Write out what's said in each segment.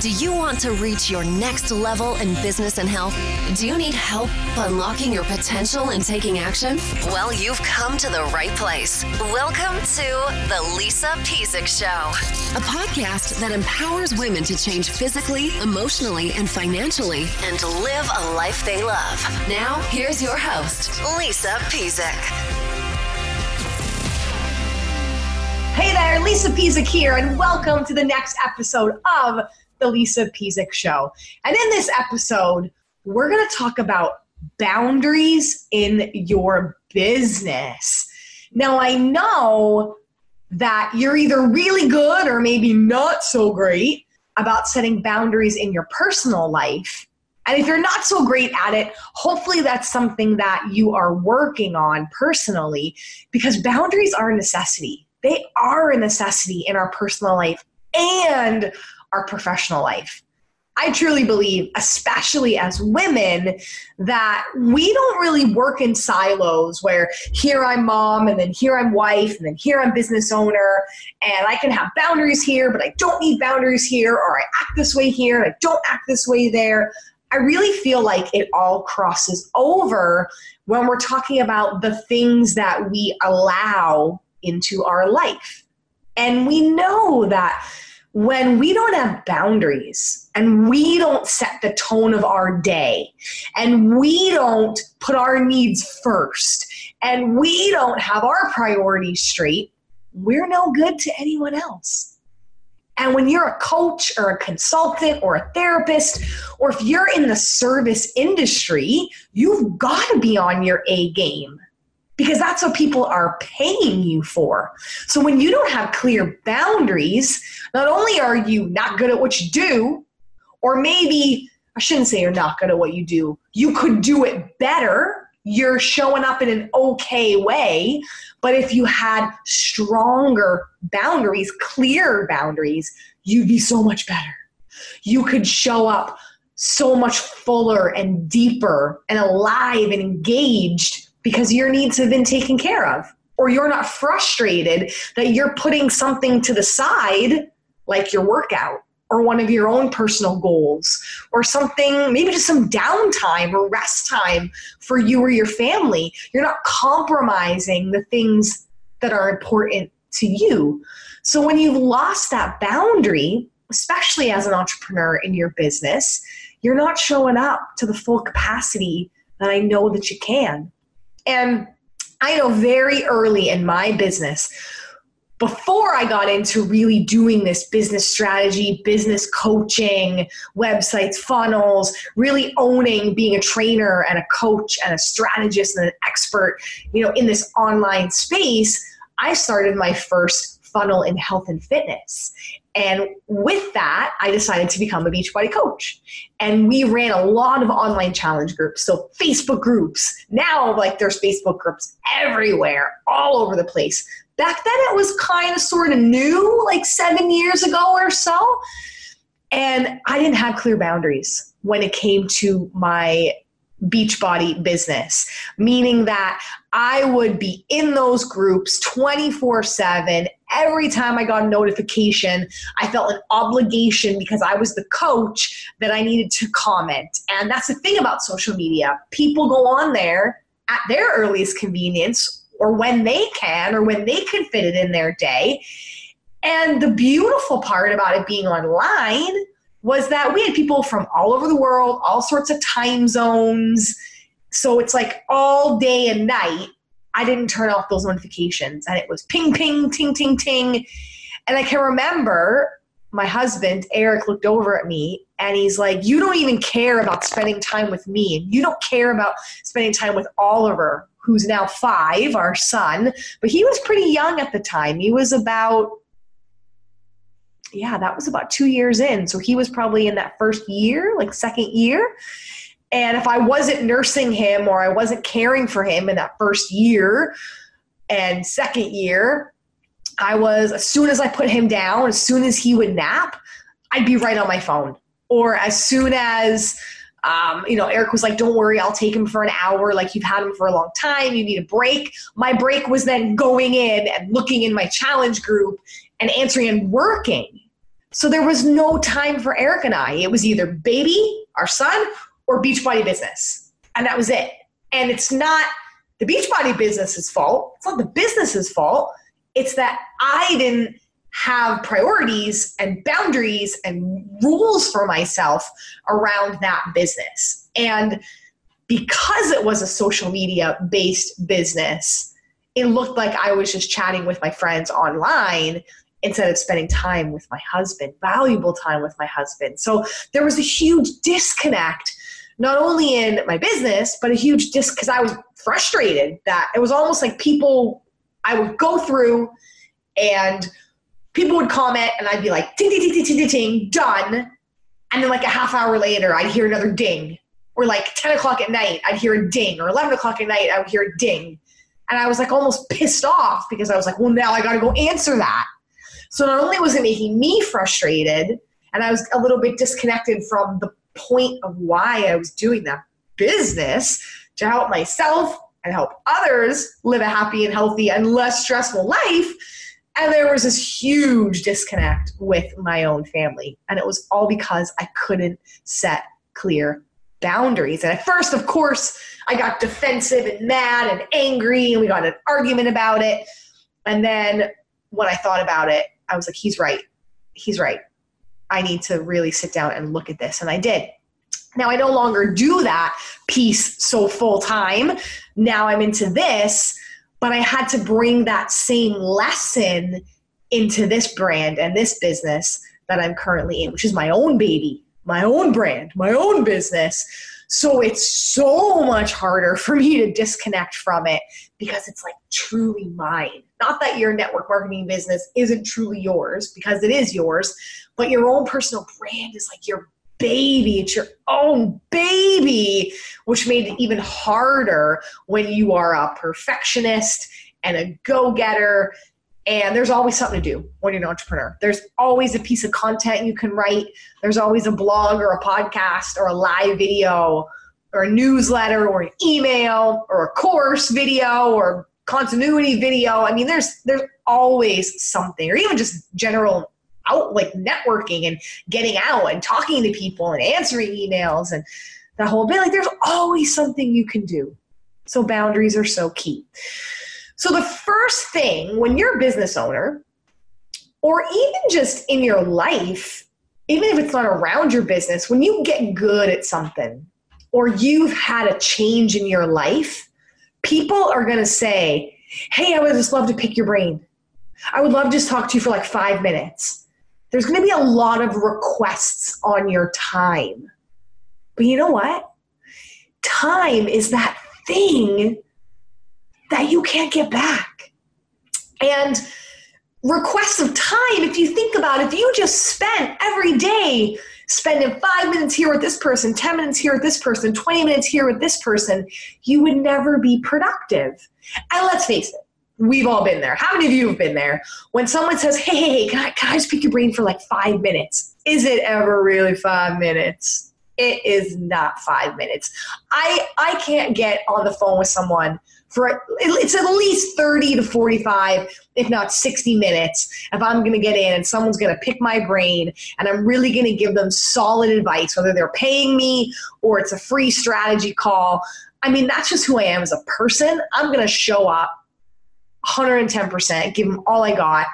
Do you want to reach your next level in business and health? Do you need help unlocking your potential and taking action? Well, you've come to the right place. Welcome to The Lisa Pezik Show, a podcast that empowers women to change physically, emotionally, and financially and live a life they love. Now, here's your host, Lisa Pezik. Hey there, Lisa Pezik here, and welcome to the next episode of the Lisa Pezik Show. And in this episode, we're going to talk about boundaries in your business. Now, I know that you're either really good or maybe not so great about setting boundaries in your personal life. And if you're not so great at it, hopefully that's something that you are working on personally because boundaries are a necessity. They are a necessity in our personal life and our professional life. I truly believe, especially as women, that we don't really work in silos where here I'm mom and then here I'm wife and then here I'm business owner and I can have boundaries here, but I don't need boundaries here, or I act this way here and I don't act this way there. I really feel like it all crosses over when we're talking about the things that we allow into our life. And we know that when we don't have boundaries and we don't set the tone of our day and we don't put our needs first and we don't have our priorities straight, we're no good to anyone else. And when you're a coach or a consultant or a therapist, or if you're in the service industry, you've got to be on your A game because that's what people are paying you for. So when you don't have clear boundaries, not only are you not good at what you do, or maybe I shouldn't say you're not good at what you do, you could do it better. You're showing up in an okay way. But if you had stronger boundaries, clear boundaries, you'd be so much better. You could show up so much fuller and deeper and alive and engaged because your needs have been taken care of or you're not frustrated that you're putting something to the side like your workout or one of your own personal goals or something maybe just some downtime or rest time for you or your family. You're not compromising the things that are important to you. So when you've lost that boundary especially as an entrepreneur in your business you're not showing up to the full capacity that i know that you can and I know very early in my business, before I got into really doing this business strategy, business coaching, websites, funnels, really owning being a trainer and a coach and a strategist and an expert, you know, in this online space, I started my first funnel in health and fitness. And with that, I decided to become a Beachbody coach. And we ran a lot of online challenge groups. So, Facebook groups. Now, like, there's Facebook groups everywhere, all over the place. Back then, it was kind of sort of new, like seven years ago or so. And I didn't have clear boundaries when it came to my Beachbody business, meaning that I would be in those groups 24 7. Every time I got a notification, I felt an obligation because I was the coach that I needed to comment. And that's the thing about social media people go on there at their earliest convenience or when they can or when they can fit it in their day. And the beautiful part about it being online was that we had people from all over the world, all sorts of time zones. So it's like all day and night. I didn't turn off those notifications and it was ping, ping, ting, ting, ting. And I can remember my husband, Eric, looked over at me and he's like, You don't even care about spending time with me. You don't care about spending time with Oliver, who's now five, our son. But he was pretty young at the time. He was about yeah, that was about two years in. So he was probably in that first year, like second year. And if I wasn't nursing him or I wasn't caring for him in that first year and second year, I was, as soon as I put him down, as soon as he would nap, I'd be right on my phone. Or as soon as, um, you know, Eric was like, don't worry, I'll take him for an hour. Like, you've had him for a long time. You need a break. My break was then going in and looking in my challenge group and answering and working So there was no time for Eric and I. It was either baby, our son, or Beachbody business. And that was it. And it's not the Beachbody business's fault. It's not the business's fault. It's that I didn't have priorities and boundaries and rules for myself around that business. And because it was a social media based business, it looked like I was just chatting with my friends online instead of spending time with my husband, valuable time with my husband. So there was a huge disconnect, not only in my business, but a huge disc because I was frustrated that it was almost like people I would go through and people would comment and I'd be like, ding, ding, ding, ding, ding, ding, done. And then like a half hour later, I'd hear another ding. Or like 10 o'clock at night, I'd hear a ding. Or 11 o'clock at night, I would hear a ding. And I was like almost pissed off because I was like, well, now I got to go answer that. So not only was it making me frustrated, and I was a little bit disconnected from the point of why I was doing that business to help myself and help others live a happy and healthy and less stressful life and there was this huge disconnect with my own family. And it was all because I couldn't set clear boundaries. And at first, of course, I got defensive and mad and angry, and we got an argument about it. And then when I thought about it, I was like, he's right. He's right. I need to really sit down and look at this. And I did. Now I no longer do that piece so full time. Now I'm into this but I had to bring that same lesson into this brand and this business that I'm currently in, which is my own baby, my own brand, my own business. So it's so much harder for me to disconnect from it because it's like truly mine. Not that your network marketing business isn't truly yours because it is yours, but your own personal brand is like your baby. It's your own baby, which made it even harder when you are a perfectionist and a go getter. And there's always something to do when you're an entrepreneur. There's always a piece of content you can write, there's always a blog or a podcast or a live video or a newsletter or an email or a course video or continuity video. I mean, there's there's always something, or even just general out like networking and getting out and talking to people and answering emails and the whole bit. Like there's always something you can do. So boundaries are so key. So the first thing when you're a business owner, or even just in your life, even if it's not around your business, when you get good at something or you've had a change in your life, people are going to say, Hey, I would just love to pick your brain. I would love to just talk to you for like five minutes there's going to be a lot of requests on your time. But you know what? Time is that thing that you can't get back. And requests of time, if you think about it, if you just spent every day spending five minutes here with this person, 10 minutes here with this person, 20 minutes here with this person, you would never be productive. And let's face it, We've all been there. How many of you have been there? When someone says, hey, hey, hey, can I, can I just pick your brain for like five minutes? Is it ever really five minutes? It is not five minutes. I, I can't get on the phone with someone for it's at least 30 to 45 if not 60 minutes if i'm going to get in and someone's going to pick my brain and i'm really going to give them solid advice whether they're paying me or it's a free strategy call i mean that's just who i am as a person i'm going to show up 110%, give them all I got.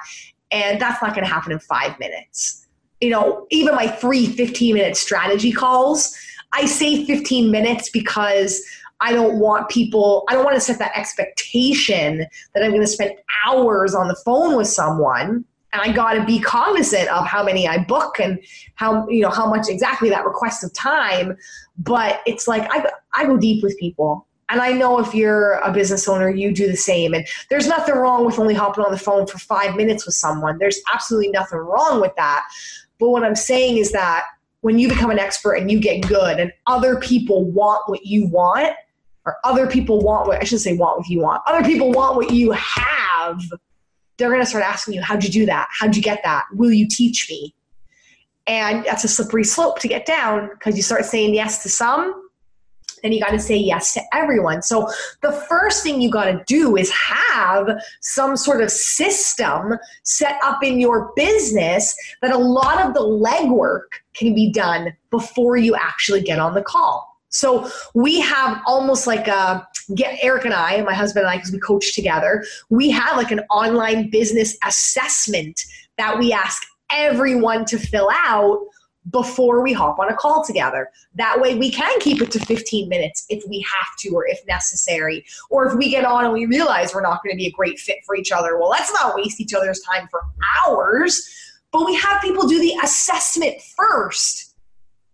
And that's not going to happen in five minutes. You know, even my free 15 minute strategy calls, I say 15 minutes because I don't want people, I don't want to set that expectation that I'm going to spend hours on the phone with someone. And I got to be cognizant of how many I book and how, you know, how much exactly that request of time. But it's like I, I go deep with people and I know if you're a business owner, you do the same. And there's nothing wrong with only hopping on the phone for five minutes with someone. There's absolutely nothing wrong with that. But what I'm saying is that when you become an expert and you get good and other people want what you want, or other people want what I should say want what you want, other people want what you have, they're gonna start asking you, How'd you do that? How'd you get that? Will you teach me? And that's a slippery slope to get down because you start saying yes to some and you got to say yes to everyone. So the first thing you got to do is have some sort of system set up in your business that a lot of the legwork can be done before you actually get on the call. So we have almost like a get Eric and I, and my husband and I, because we coach together, we have like an online business assessment that we ask everyone to fill out before we hop on a call together. That way we can keep it to 15 minutes if we have to or if necessary. Or if we get on and we realize we're not going to be a great fit for each other, well, let's not waste each other's time for hours. But we have people do the assessment first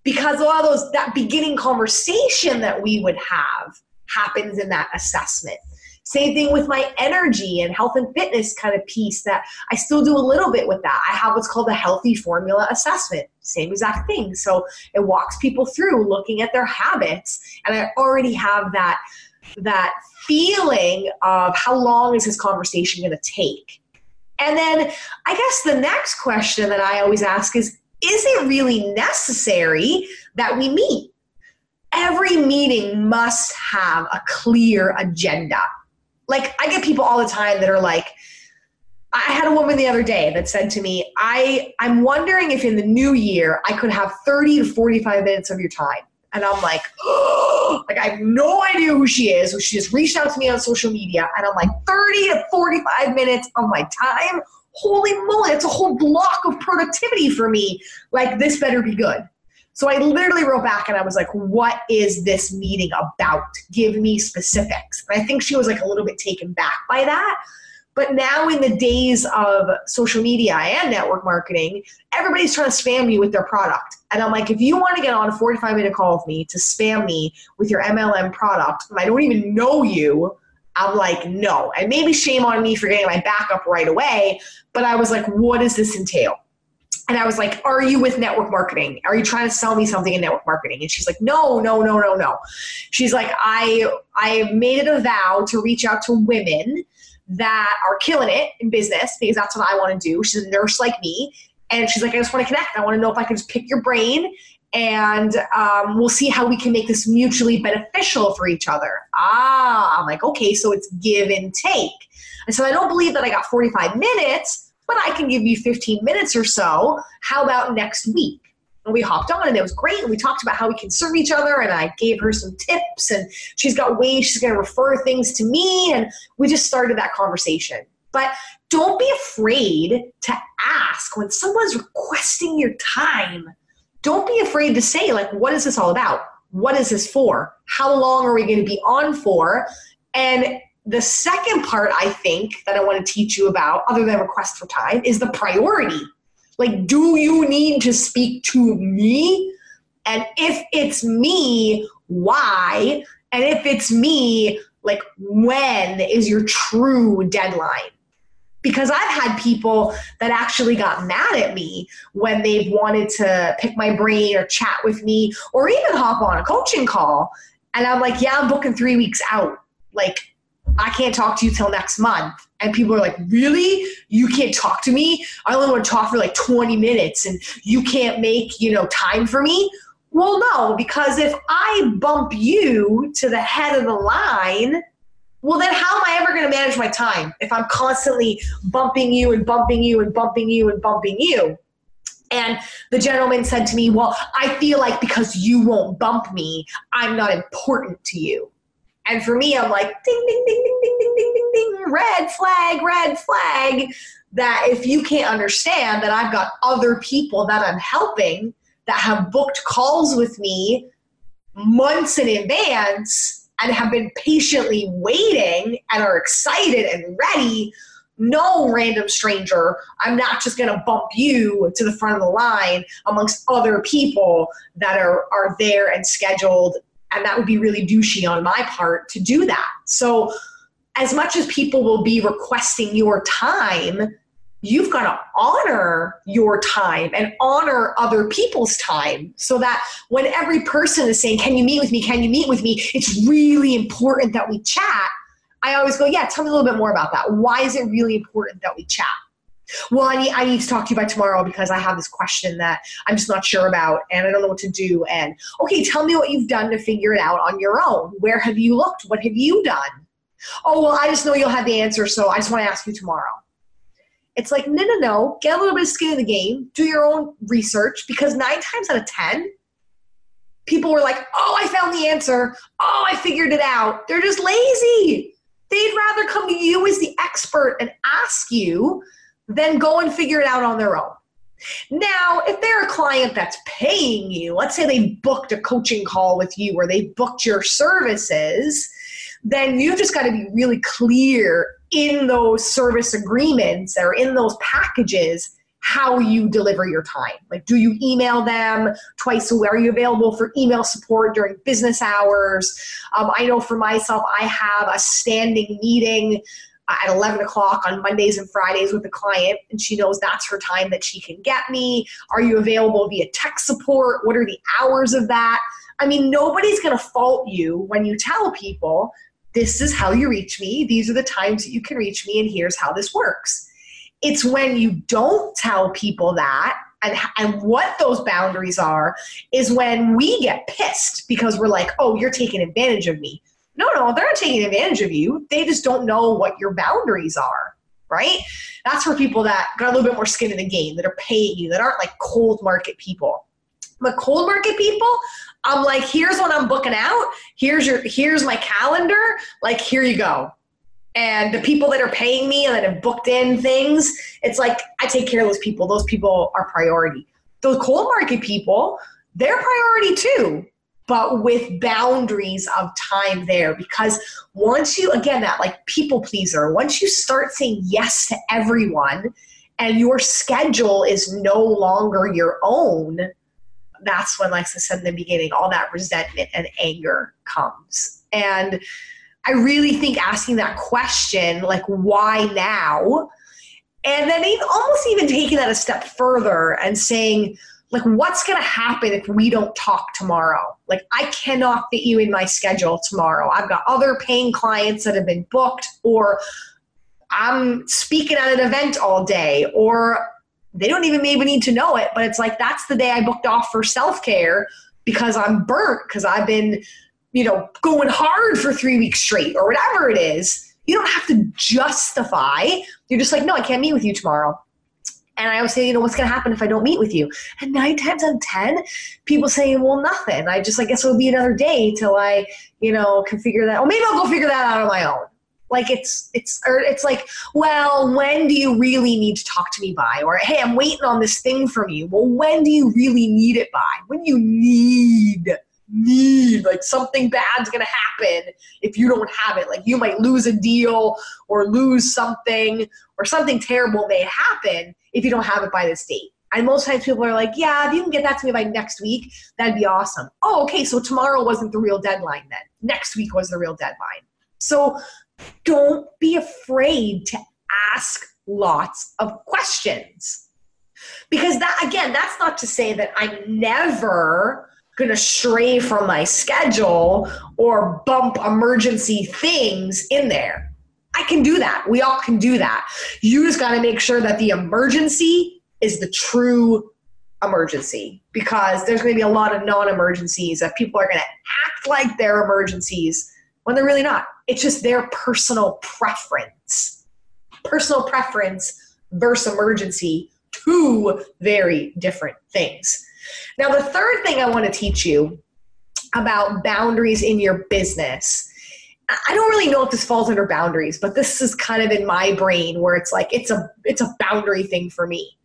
because a lot of those that beginning conversation that we would have happens in that assessment. Same thing with my energy and health and fitness kind of piece that I still do a little bit with that. I have what's called a healthy formula assessment. Same exact thing. So it walks people through looking at their habits and I already have that that feeling of how long is this conversation going to take. And then I guess the next question that I always ask is is it really necessary that we meet? Every meeting must have a clear agenda like I get people all the time that are like, I had a woman the other day that said to me, I, I'm wondering if in the new year I could have 30 to 45 minutes of your time. And I'm like, oh, like I have no idea who she is. She just reached out to me on social media, and I'm like, 30 to 45 minutes of my time. Holy moly, it's a whole block of productivity for me. Like this better be good. So I literally wrote back and I was like, what is this meeting about? Give me specifics. And I think she was like a little bit taken back by that. But now, in the days of social media and network marketing, everybody's trying to spam you with their product. And I'm like, if you want to get on a 45 minute call with me to spam me with your MLM product, and I don't even know you, I'm like, no. And maybe shame on me for getting my backup right away. But I was like, what does this entail? And I was like, Are you with network marketing? Are you trying to sell me something in network marketing? And she's like, No, no, no, no, no. She's like, I I made it a vow to reach out to women that are killing it in business because that's what I want to do. She's a nurse like me. And she's like, I just want to connect. I want to know if I can just pick your brain and um, we'll see how we can make this mutually beneficial for each other. Ah, I'm like, okay, so it's give and take. And so I don't believe that I got 45 minutes but I can give you 15 minutes or so. How about next week? And we hopped on and it was great. And we talked about how we can serve each other. And I gave her some tips and she's got ways she's going to refer things to me. And we just started that conversation. But don't be afraid to ask when someone's requesting your time. Don't be afraid to say, like, what is this all about? What is this for? How long are we going to be on for? And the second part I think that I want to teach you about, other than request for time, is the priority. Like, do you need to speak to me? And if it's me, why? And if it's me, like, when is your true deadline? Because I've had people that actually got mad at me when they've wanted to pick my brain or chat with me or even hop on a coaching call. And I'm like, yeah, I'm booking three weeks out. Like, I can't talk to you till next month. And people are like, really? You can't talk to me? I only want to talk for like 20 minutes and you can't make, you know, time for me? Well, no, because if I bump you to the head of the line, well, then how am I ever going to manage my time if I'm constantly bumping you and bumping you and bumping you and bumping you? And the gentleman said to me, Well, I feel like because you won't bump me, I'm not important to you. And for me, I'm like, ding, ding, ding, ding, ding, ding, ding, ding, ding, red flag, red flag. That if you can't understand that I've got other people that I'm helping that have booked calls with me months in advance and have been patiently waiting and are excited and ready, no random stranger, I'm not just going to bump you to the front of the line amongst other people that are, are there and scheduled and that would be really douchey on my part to do that. So, as much as people will be requesting your time, you've got to honor your time and honor other people's time so that when every person is saying, Can you meet with me? Can you meet with me? It's really important that we chat. I always go, Yeah, tell me a little bit more about that. Why is it really important that we chat? Well, I need, I need to talk to you by tomorrow because I have this question that I'm just not sure about and I don't know what to do. And okay, tell me what you've done to figure it out on your own. Where have you looked? What have you done? Oh, well, I just know you'll have the answer, so I just want to ask you tomorrow. It's like, no, no, no. Get a little bit of skin in the game. Do your own research because nine times out of 10, people were like, oh, I found the answer. Oh, I figured it out. They're just lazy. They'd rather come to you as the expert and ask you than go and figure it out on their own. Now, if they're a client that's paying you, let's say they booked a coaching call with you or they booked your services, then you've just got to be really clear in those service agreements or in those packages how you deliver your time. Like, do you email them twice a week? Are you available for email support during business hours? Um, I know for myself, I have a standing meeting at 11 o'clock on Mondays and Fridays with a client, and she knows that's her time that she can get me. Are you available via tech support? What are the hours of that? I mean, nobody's going to fault you when you tell people this is how you reach me. These are the times that you can reach me, and here's how this works. It's when you don't tell people that and, and what those boundaries are is when we get pissed because we're like, oh, you're taking advantage of me. No, no, they're not taking advantage of you. They just don't know what your boundaries are, right? That's for people that got a little bit more skin in the game, that are paying you, that aren't like cold market people. But cold market people, I'm like, here's what I'm booking out. Here's your here's my calendar. Like, here you go. And the people that are paying me and that have booked in things, it's like I take care of those people. Those people are priority. Those cold market people, they're priority too, but with boundaries of time there. Because once you, again, that like people pleaser, once you start saying yes to everyone and your schedule is no longer your own, that's when, like I said in the beginning, all that resentment and anger comes. And I really think asking that question, like, why now? And then even, almost even taking that a step further and saying, like, what's going to happen if we don't talk tomorrow? Like, I cannot fit you in my schedule tomorrow. I've got other paying clients that have been booked, or I'm speaking at an event all day, or they don't even maybe need to know it, but it's like that's the day I booked off for self care because I'm burnt because I've been, you know, going hard for three weeks straight or whatever it is. You don't have to justify. You're just like, no, I can't meet with you tomorrow. And I always say, you know, what's going to happen if I don't meet with you? And nine times out of 10, people say, well, nothing. I just, I guess it'll be another day till I, you know, can figure that. Or maybe I'll go figure that out on my own. Like it's it's or it's like, well, when do you really need to talk to me by? Or hey, I'm waiting on this thing from you. Well, when do you really need it by? When you need need like something bad's gonna happen if you don't have it like you might lose a deal or lose something or something terrible may happen if you don't have it by this date and most times people are like yeah if you can get that to me by next week that'd be awesome oh okay so tomorrow wasn't the real deadline then next week was the real deadline so don't be afraid to ask lots of questions. Because that, again, that's not to say that I'm never going to stray from my schedule or bump emergency things in there. I can do that. We all can do that. You just got to make sure that the emergency is the true emergency because there's going to be a lot of non emergencies that people are going to act like they're emergencies when they're really not. It's just their personal preference. Personal preference versus emergency, two very different things. Now, the third thing I want to teach you about boundaries in your business. I don't really know if this falls under boundaries, but this is kind of in my brain where it's like it's a it's a boundary thing for me.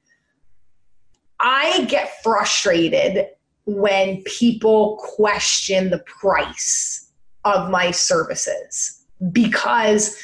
I get frustrated when people question the price of my services because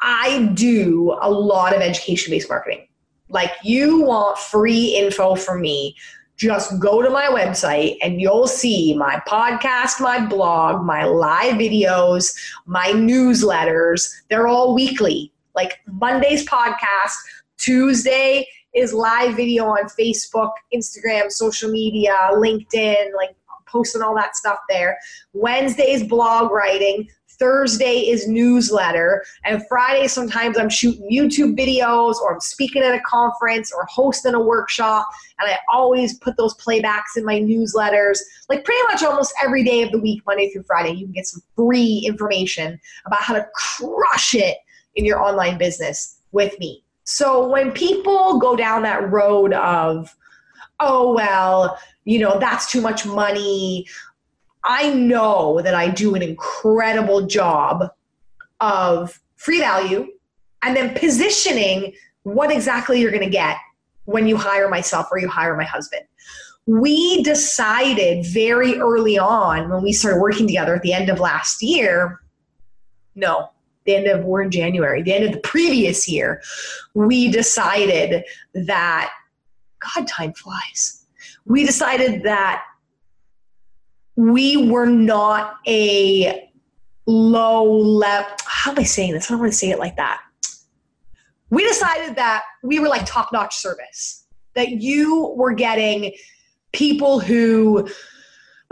I do a lot of education based marketing. Like, you want free info from me, just go to my website and you'll see my podcast, my blog, my live videos, my newsletters. They're all weekly. Like Monday's podcast, Tuesday is live video on Facebook, Instagram, social media, LinkedIn, like posting all that stuff there. Wednesday's blog writing. Thursday is newsletter. And Friday, sometimes I'm shooting YouTube videos or I'm speaking at a conference or hosting a workshop. And I always put those playbacks in my newsletters. Like pretty much almost every day of the week, Monday through Friday, you can get some free information about how to crush it in your online business with me. So when people go down that road of, oh, well, you know, that's too much money. I know that I do an incredible job of free value and then positioning what exactly you're going to get when you hire myself or you hire my husband. We decided very early on when we started working together at the end of last year no, the end of we're in January, the end of the previous year, we decided that God, time flies. We decided that we were not a low level. How am I saying this? I don't want to say it like that. We decided that we were like top notch service, that you were getting people who,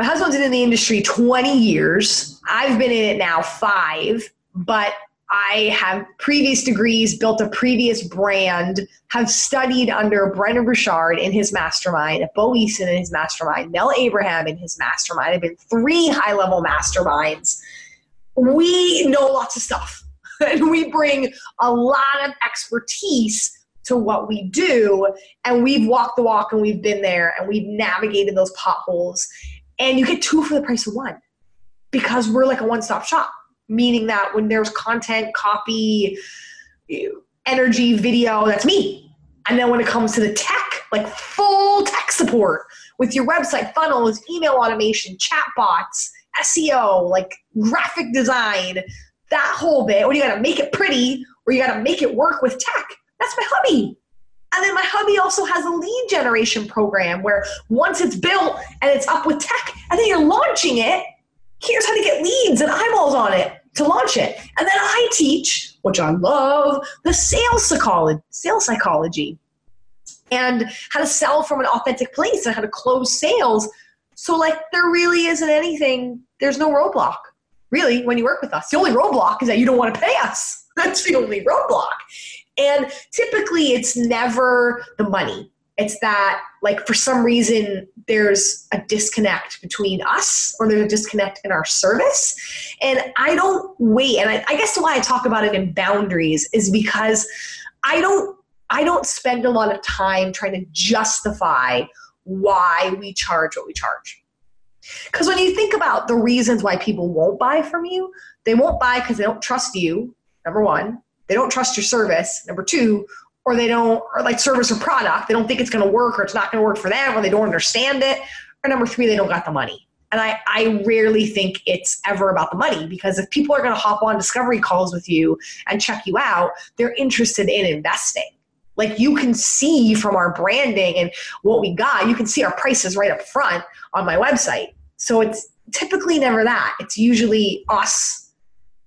my husband's been in the industry 20 years. I've been in it now five, but I have previous degrees, built a previous brand, have studied under Brendon Burchard in his mastermind, Bo Eason in his mastermind, Mel Abraham in his mastermind. I've been three high level masterminds. We know lots of stuff and we bring a lot of expertise to what we do. And we've walked the walk and we've been there and we've navigated those potholes. And you get two for the price of one because we're like a one stop shop meaning that when there's content, copy, energy, video, that's me. And then when it comes to the tech, like full tech support with your website, funnels, email automation, chat bots, SEO, like graphic design, that whole bit, or you gotta make it pretty, or you gotta make it work with tech. That's my hubby. And then my hubby also has a lead generation program where once it's built and it's up with tech, and then you're launching it, here's how to get leads and eyeballs on it to launch it. And then I teach, which I love, the sales psychology, sales psychology and how to sell from an authentic place and how to close sales. So like there really isn't anything, there's no roadblock. Really, when you work with us. The only roadblock is that you don't want to pay us. That's the only roadblock. And typically it's never the money it's that like for some reason there's a disconnect between us or there's a disconnect in our service. And i don't wait and I, I, guess why i talk about it in boundaries is because i don't i don't spend a lot of time trying to justify why we charge what we charge. Because when you think about the reasons why people won't buy from you they won't buy because they don't trust you number one. They don't trust your service number two or they don't or like service or product they don't think it's going to work or it's not going to work for them or they don't understand it or number three they don't got the money. And I, I rarely think it's ever about the money because if people are going to hop on discovery calls with you and check you out they're interested in investing. Like you can see from our branding and what we got you can see our prices right up front on my website. So it's typically never that. It's usually us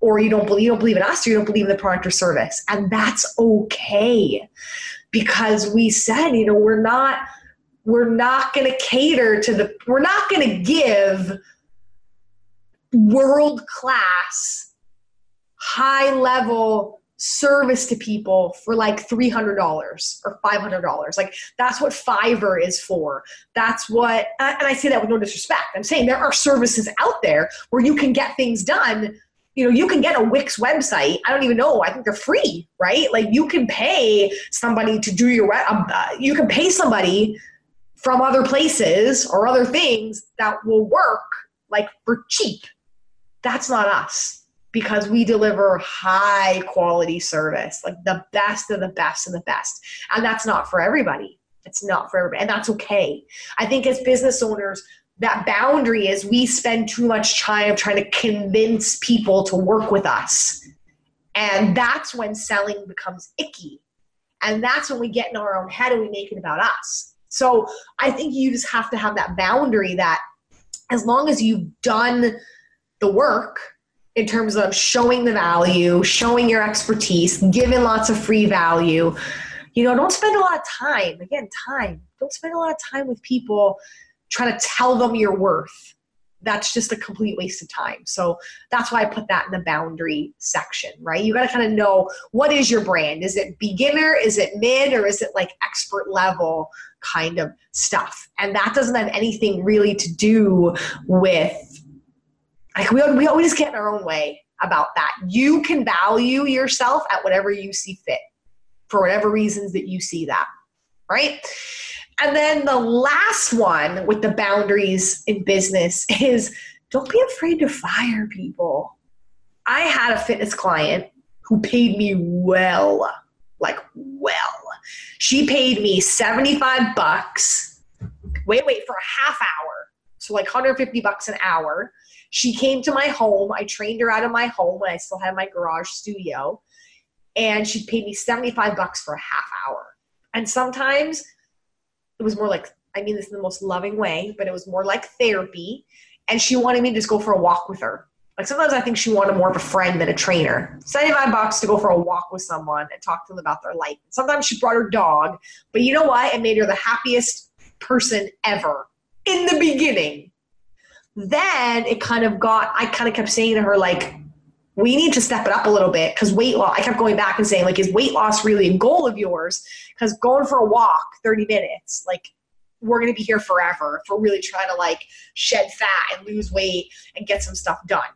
or you don't believe you don't believe in us or you don't believe in the product or service. And that's okay. Because we said you know we're not we're not going to cater to the we're not going to give world class high level service to people for like $300 or $500 like that's what fiverr is for. That's what and i say that with no disrespect. I'm saying there are services out there where you can get things done you know, you can get a Wix website. I don't even know. I think they're free, right? Like you can pay somebody to do your web. Um, uh, you can pay somebody from other places or other things that will work like for cheap. That's not us because we deliver high quality service, like the best of the best of the best. And that's not for everybody. It's not for everybody. And that's okay. I think as business owners, that boundary is we spend too much time trying to convince people to work with us. And that's when selling becomes icky. And that's when we get in our own head and we make it about us. So I think you just have to have that boundary that as long as you've done the work in terms of showing the value, showing your expertise, giving lots of free value, you know, don't spend a lot of time. Again, time. Don't spend a lot of time with people trying to tell them your worth. that's just a complete waste of time. So that's why I put that in the boundary section, right? You got to kind of know what is your brand? Is it beginner? Is it mid? Or is it like expert level kind of stuff? And that doesn't have anything really to do with, like, we, we always get in our own way about that. You can value yourself at whatever you see fit for whatever reasons that you see that, right? And then the last one with the boundaries in business is don't be afraid to fire people. I had a fitness client who paid me well, like well. She paid me 75 bucks. Wait, wait, for a half hour. So like 150 bucks an hour. She came to my home. I trained her out of my home when I still had my garage studio. And she paid me 75 bucks for a half hour. And sometimes it was more like I mean this in the most loving way, but it was more like therapy. And she wanted me to just go for a walk with her. Like sometimes I think she wanted more of a friend than a trainer. 75 bucks to go for a walk with someone and talk to them about their life. Sometimes she brought her dog, but you know what? It made her the happiest person ever in the beginning. Then it kind of got, I kind of kept saying to her, like, we need to step it up a little bit because weight loss, I kept going back and saying, like, is weight loss really a goal of yours? Because going for a walk 30 minutes, like, we're going to be here forever if we're really trying to like shed fat and lose weight and get some stuff done.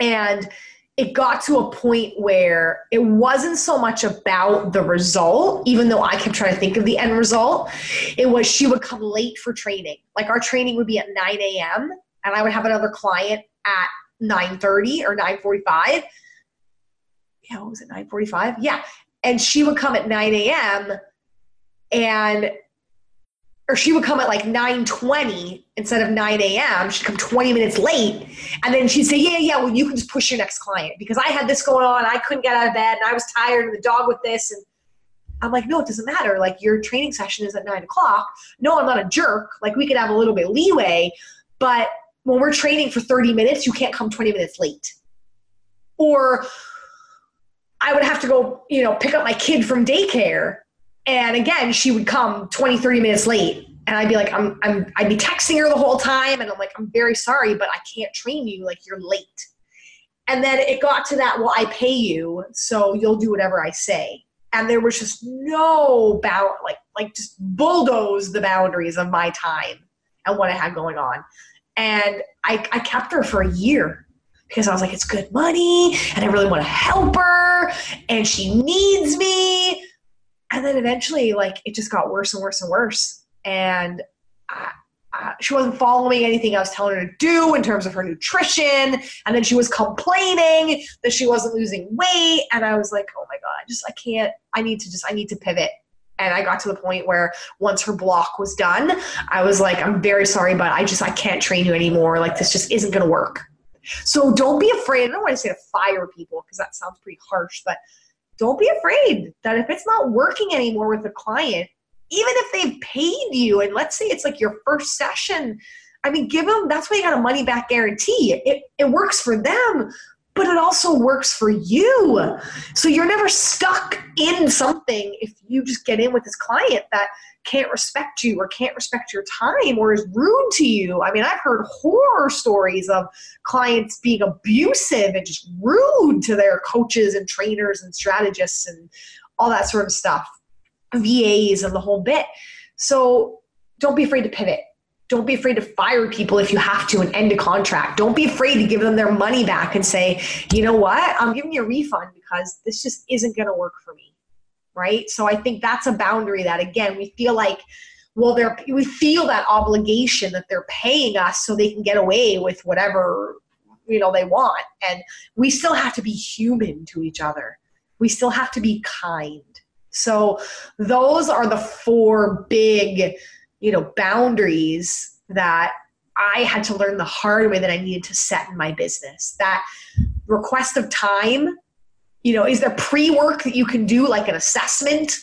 And it got to a point where it wasn't so much about the result, even though I kept trying to think of the end result. It was she would come late for training. Like our training would be at 9 a.m. and I would have another client at 9.30 or 9.45 yeah what was it 9.45 yeah. And she would come at 9 a.m and or she would come at like 9.20 instead of 9 a.m she'd come 20 minutes late. And then she'd say yeah yeah well you can just push your next client. Because i had this going on i couldn't get out of bed and i was tired and the dog with this and i'm like no it doesn't matter. Like your training session is at 9 o'clock. No i'm not a jerk. Like we could have a little bit leeway. But when we're training for 30 minutes, you can't come 20 minutes late. Or I would have to go, you know, pick up my kid from daycare. And again, she would come 20, 30 minutes late. And I'd be like, I'm, I'm, I'd be texting her the whole time. And I'm like, I'm very sorry, but I can't train you. Like, you're late. And then it got to that, well, I pay you, so you'll do whatever I say. And there was just no bound, like, like just bulldoze the boundaries of my time and what I had going on. And I, I kept her for a year because I was like, it's good money and I really want to help her and she needs me. And then eventually, like, it just got worse and worse and worse. And I, I, she wasn't following anything I was telling her to do in terms of her nutrition. And then she was complaining that she wasn't losing weight. And I was like, oh my God, I just, I can't, I need to just, I need to pivot and i got to the point where once her block was done i was like i'm very sorry but i just i can't train you anymore. Like this just isn't to work. So don't be afraid. I don't want to say to fire people because that sounds pretty harsh but don't be afraid that if it's not working anymore with a client even if they've paid you and let's say it's like your first session i mean give them that's why you got a money back guarantee. It, it works for them but it also works for you. So you're never stuck in something if you just get in with this client that can't respect you or can't respect your time or is rude to you. I mean, I've heard horror stories of clients being abusive and just rude to their coaches and trainers and strategists and all that sort of stuff, VAs and the whole bit. So don't be afraid to pivot. Don't be afraid to fire people if you have to and end a contract. Don't be afraid to give them their money back and say, you know what, I'm giving you a refund because this just isn't going to work for me. Right. So I think that's a boundary that, again, we feel like, well, they're, we feel that obligation that they're paying us so they can get away with whatever, you know, they want. And we still have to be human to each other. We still have to be kind. So those are the four big you know boundaries that I had to learn the hard way that I needed to set in my business. That request of time, you know, is there pre work that you can do, like an assessment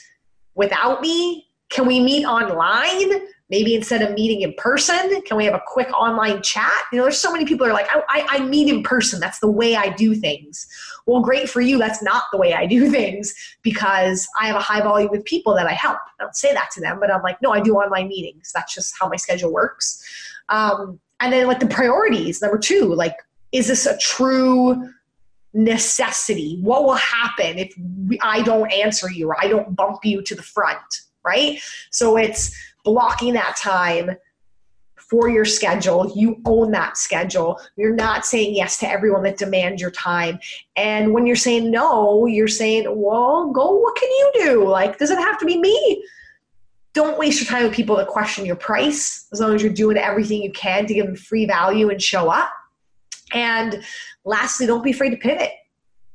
without me? Can we meet online? Maybe instead of meeting in person can we have a quick online chat? You know there's so many people are like I, I, I, meet in person. That's the way i do things. Well great for you. That's not the way i do things because i have a high volume of people that i help. I don't say that to them but i'm like no i do online meetings. That's just how my schedule works. Um, and then like the priorities number two like is this a true necessity? What will happen if i don't answer you or i don't bump you to the front right? So it's blocking that time for your schedule. You own that schedule. You're not saying yes to everyone that demands your time. And when you're saying no, you're saying, well, go, what can you do? Like, does it have to be me? Don't waste your time with people that question your price as long as you're doing everything you can to give them free value and show up. And lastly, don't be afraid to pivot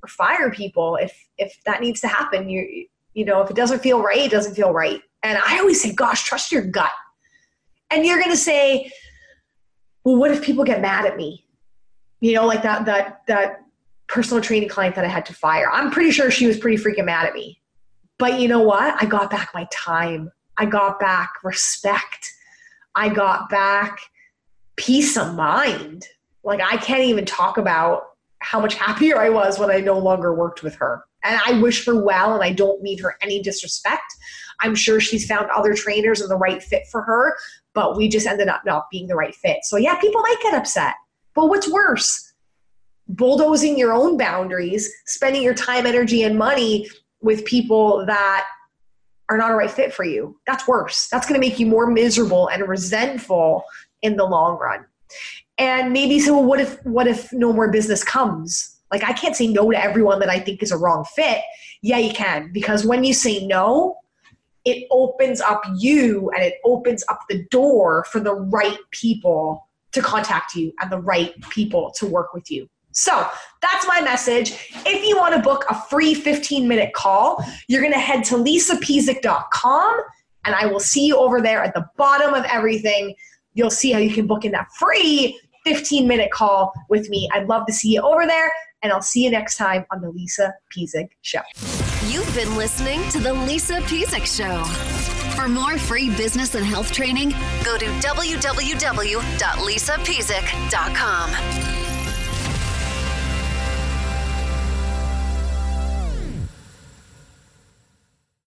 or fire people if if that needs to happen. You you know, if it doesn't feel right, it doesn't feel right. And I always say, gosh, trust your gut. And you're going to say well what if people get mad at me? You know like that that that personal training client that i had to fire. I'm pretty sure she was pretty freaking mad at me. But you know what? I got back my time. I got back respect. I got back peace of mind. Like i can't even talk about how much happier i was when i no longer worked with her. And i wish her well and i don't mean her any disrespect i'm sure she's found other trainers and the right fit for her but we just ended up not being the right fit. So yeah, people might get upset. But what's worse? Bulldozing your own boundaries, spending your time, energy, and money with people that are not a right fit for you. That's worse. That's going to make you more miserable and resentful in the long run. And maybe say, well, what if what if no more business comes? Like I can't say no to everyone that I think is a wrong fit. Yeah, you can because when you say no, it opens up you and it opens up the door for the right people to contact you and the right people to work with you. So that's my message. If you want to book a free 15 minute call, you're going to head to lisapezik.com and I will see you over there at the bottom of everything. You'll see how you can book in that free 15 minute call with me. I'd love to see you over there, and I'll see you next time on the Lisa Pezik Show. You've been listening to The Lisa Pezik Show. For more free business and health training, go to www.lisapezik.com.